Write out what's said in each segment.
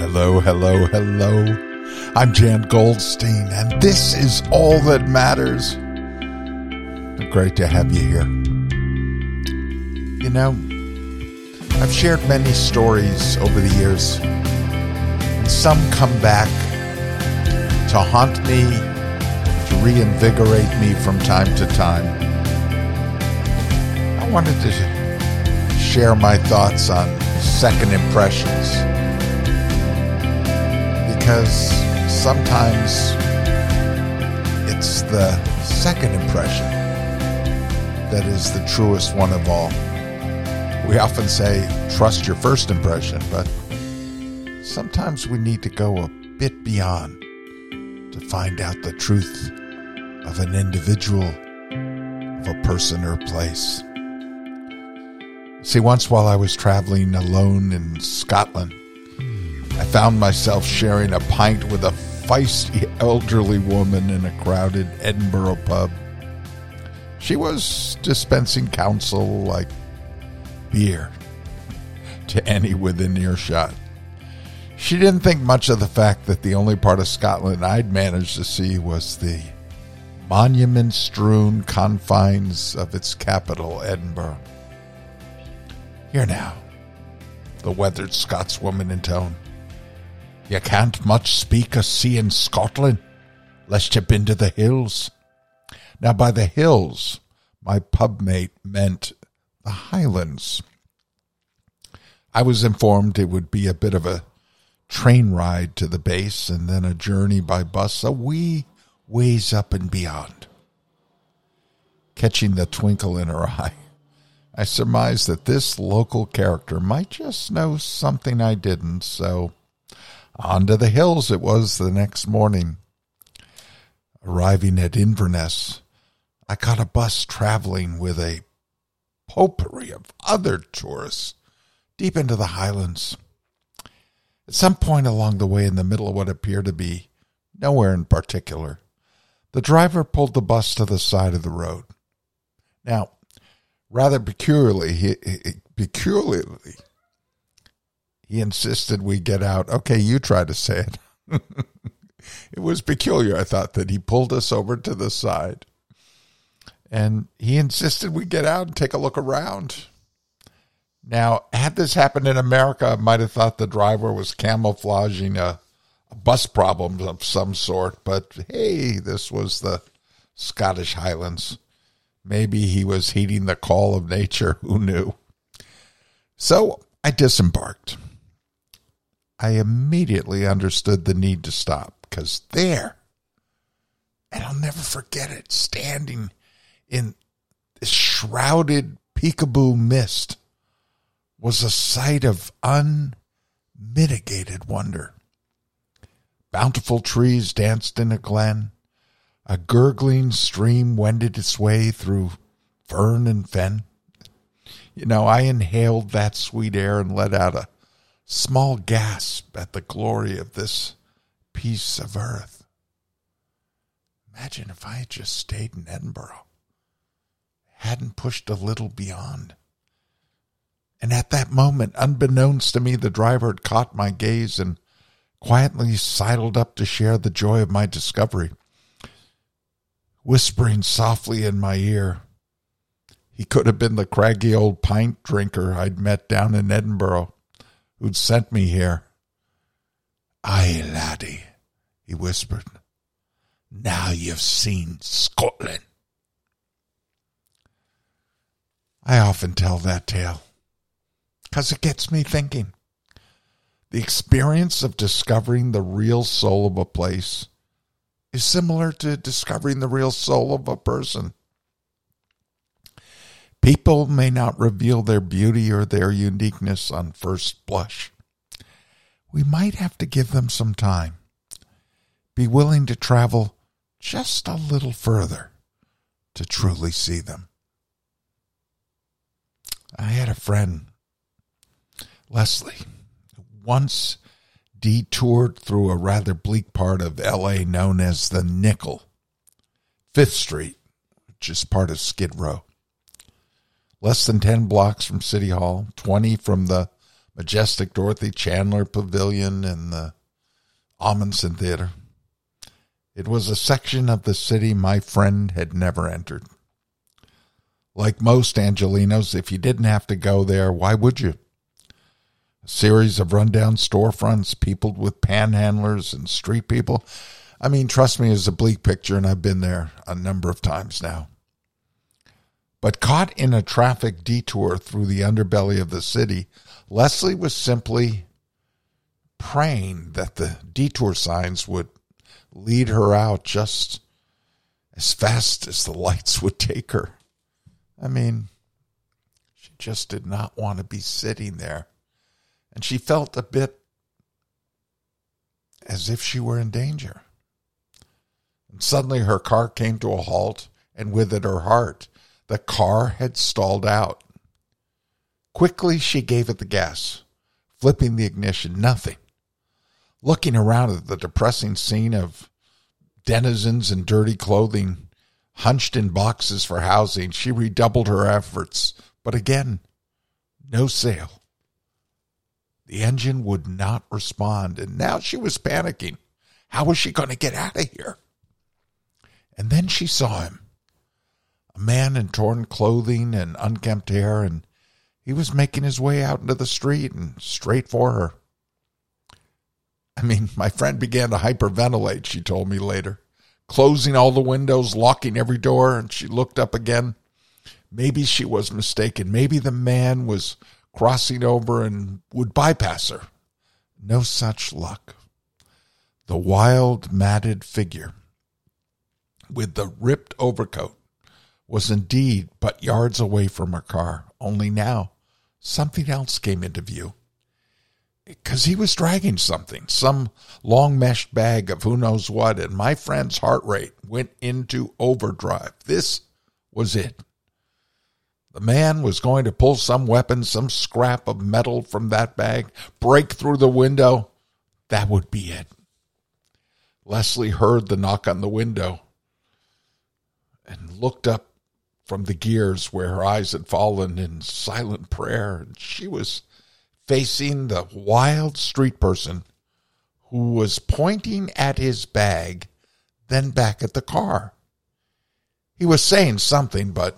Hello, hello, hello. I'm Jan Goldstein, and this is All That Matters. Great to have you here. You know, I've shared many stories over the years, and some come back to haunt me, to reinvigorate me from time to time. I wanted to share my thoughts on second impressions because sometimes it's the second impression that is the truest one of all. We often say, trust your first impression, but sometimes we need to go a bit beyond to find out the truth of an individual, of a person or place. See, once while I was traveling alone in Scotland, I found myself sharing a pint with a feisty elderly woman in a crowded Edinburgh pub. She was dispensing counsel like beer to any within earshot. She didn't think much of the fact that the only part of Scotland I'd managed to see was the monument strewn confines of its capital, Edinburgh. Here now, the weathered Scotswoman in intoned. You can't much speak of seeing Scotland, lest you've been to the hills. Now, by the hills, my pub mate meant the Highlands. I was informed it would be a bit of a train ride to the base and then a journey by bus a wee ways up and beyond. Catching the twinkle in her eye, I surmised that this local character might just know something I didn't, so on to the hills it was the next morning. Arriving at Inverness, I caught a bus traveling with a potpourri of other tourists deep into the highlands. At some point along the way, in the middle of what appeared to be nowhere in particular, the driver pulled the bus to the side of the road. Now, rather peculiarly, he, he, peculiarly, he insisted we get out. Okay, you try to say it. it was peculiar, I thought, that he pulled us over to the side and he insisted we get out and take a look around. Now, had this happened in America, I might have thought the driver was camouflaging a, a bus problem of some sort, but hey, this was the Scottish Highlands. Maybe he was heeding the call of nature, who knew? So I disembarked. I immediately understood the need to stop because there, and I'll never forget it, standing in this shrouded peekaboo mist was a sight of unmitigated wonder. Bountiful trees danced in a glen. A gurgling stream wended its way through fern and fen. You know, I inhaled that sweet air and let out a small gasp at the glory of this piece of earth. Imagine if I had just stayed in Edinburgh, hadn't pushed a little beyond. And at that moment, unbeknownst to me, the driver had caught my gaze and quietly sidled up to share the joy of my discovery. Whispering softly in my ear, he could have been the craggy old pint drinker I'd met down in Edinburgh who'd sent me here. Aye, laddie, he whispered. Now you've seen Scotland. I often tell that tale because it gets me thinking. The experience of discovering the real soul of a place is similar to discovering the real soul of a person. People may not reveal their beauty or their uniqueness on first blush. We might have to give them some time. Be willing to travel just a little further to truly see them. I had a friend, Leslie, once detoured through a rather bleak part of LA known as the Nickel, Fifth Street, which is part of Skid Row. Less than 10 blocks from City Hall, 20 from the majestic Dorothy Chandler Pavilion and the Ahmanson Theater. It was a section of the city my friend had never entered. Like most Angelenos, if you didn't have to go there, why would you? A series of rundown storefronts peopled with panhandlers and street people. I mean, trust me, it's a bleak picture, and I've been there a number of times now. But caught in a traffic detour through the underbelly of the city, Leslie was simply praying that the detour signs would lead her out just as fast as the lights would take her. I mean, she just did not want to be sitting there. And she felt a bit as if she were in danger. And suddenly her car came to a halt, and with it her heart. The car had stalled out. Quickly she gave it the gas, flipping the ignition. Nothing. Looking around at the depressing scene of denizens in dirty clothing, hunched in boxes for housing, she redoubled her efforts. But again, no sale. The engine would not respond, and now she was panicking. How was she going to get out of here? And then she saw him a man in torn clothing and unkempt hair, and he was making his way out into the street and straight for her. I mean, my friend began to hyperventilate, she told me later, closing all the windows, locking every door, and she looked up again. Maybe she was mistaken. Maybe the man was crossing over and would bypass her. No such luck. The wild, matted figure with the ripped overcoat was indeed but yards away from her car, only now something else came into view because he was dragging something, some long meshed bag of who knows what, and my friend's heart rate went into overdrive. This was it. The man was going to pull some weapon, some scrap of metal from that bag, break through the window. That would be it. Leslie heard the knock on the window and looked up from the gears where her eyes had fallen in silent prayer. And she was facing the wild street person who was pointing at his bag, then back at the car. He was saying something, but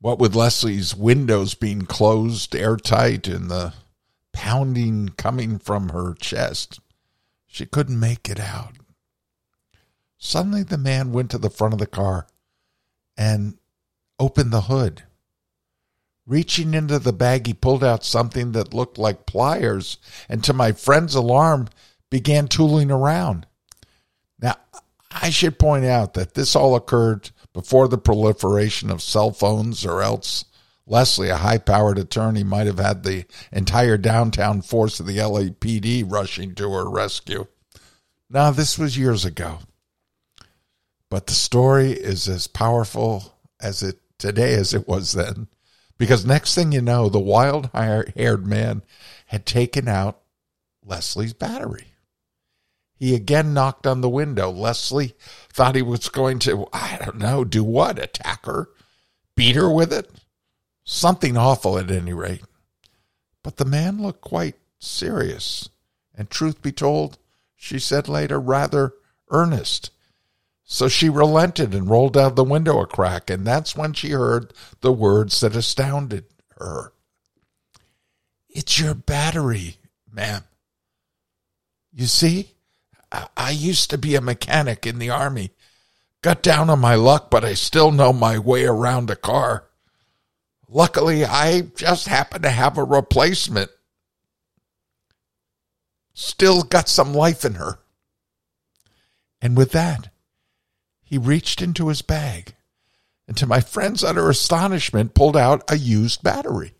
what with Leslie's windows being closed airtight and the pounding coming from her chest, she couldn't make it out. Suddenly, the man went to the front of the car and opened the hood. Reaching into the bag, he pulled out something that looked like pliers, and to my friend's alarm, began tooling around. Now, I should point out that this all occurred before the proliferation of cell phones, or else Leslie, a high powered attorney, might have had the entire downtown force of the LAPD rushing to her rescue. Now, this was years ago, but the story is as powerful as it today as it was then. Because next thing you know, the wild haired man had taken out Leslie's battery. He again knocked on the window. Leslie thought he was going to, I don't know, do what? Attack her? Beat her with it? Something awful at any rate. But the man looked quite serious, and truth be told, she said later, rather earnest. So she relented and rolled out the window a crack, and that's when she heard the words that astounded her. It's your battery, ma'am. You see, I used to be a mechanic in the army. Got down on my luck, but I still know my way around a car. Luckily, I just happen to have a replacement. Still got some life in her. And with that, he reached into his bag and, to my friend's utter astonishment, pulled out a used battery.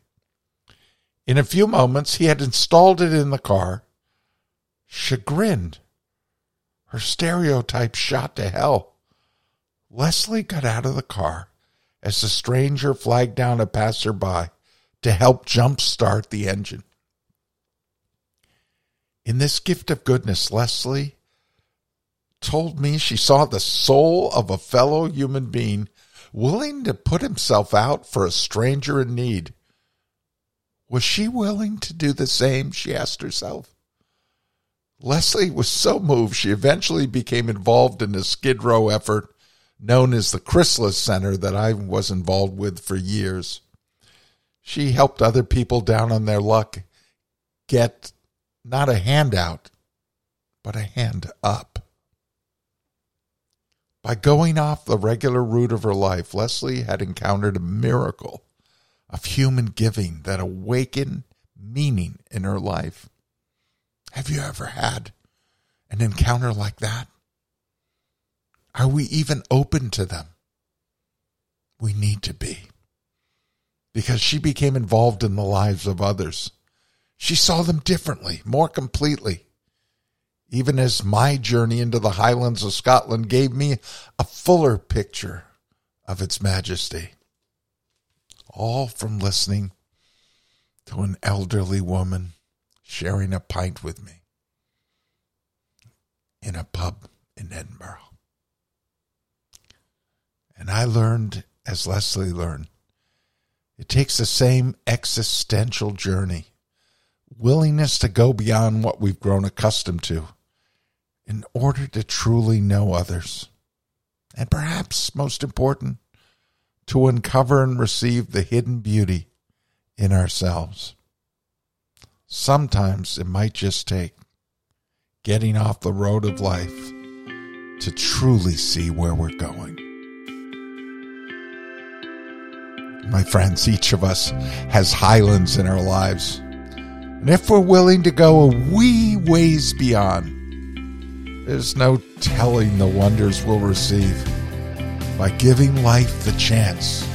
In a few moments, he had installed it in the car. Chagrined, her stereotype shot to hell. Leslie got out of the car as the stranger flagged down a passerby to help jumpstart the engine. In this gift of goodness, Leslie told me she saw the soul of a fellow human being willing to put himself out for a stranger in need. Was she willing to do the same? She asked herself. Leslie was so moved, she eventually became involved in a Skid Row effort known as the Chrysalis Center that I was involved with for years. She helped other people down on their luck get not a handout, but a hand up. By going off the regular route of her life, Leslie had encountered a miracle of human giving that awakened meaning in her life. Have you ever had an encounter like that? Are we even open to them? We need to be. Because she became involved in the lives of others. She saw them differently, more completely. Even as my journey into the highlands of Scotland gave me a fuller picture of its majesty. All from listening to an elderly woman sharing a pint with me in a pub in Edinburgh. And I learned, as Leslie learned, it takes the same existential journey, willingness to go beyond what we've grown accustomed to in order to truly know others. And perhaps most important, to uncover and receive the hidden beauty in ourselves. Sometimes it might just take getting off the road of life to truly see where we're going. My friends, each of us has highlands in our lives. And if we're willing to go a wee ways beyond, there's no telling the wonders we'll receive by giving life the chance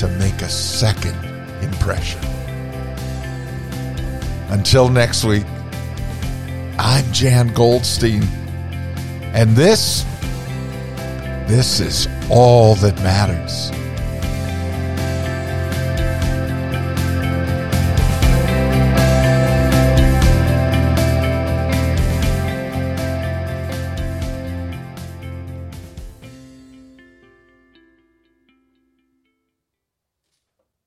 to make a second impression. Until next week, I'm Jan Goldstein, and this, this is all that matters.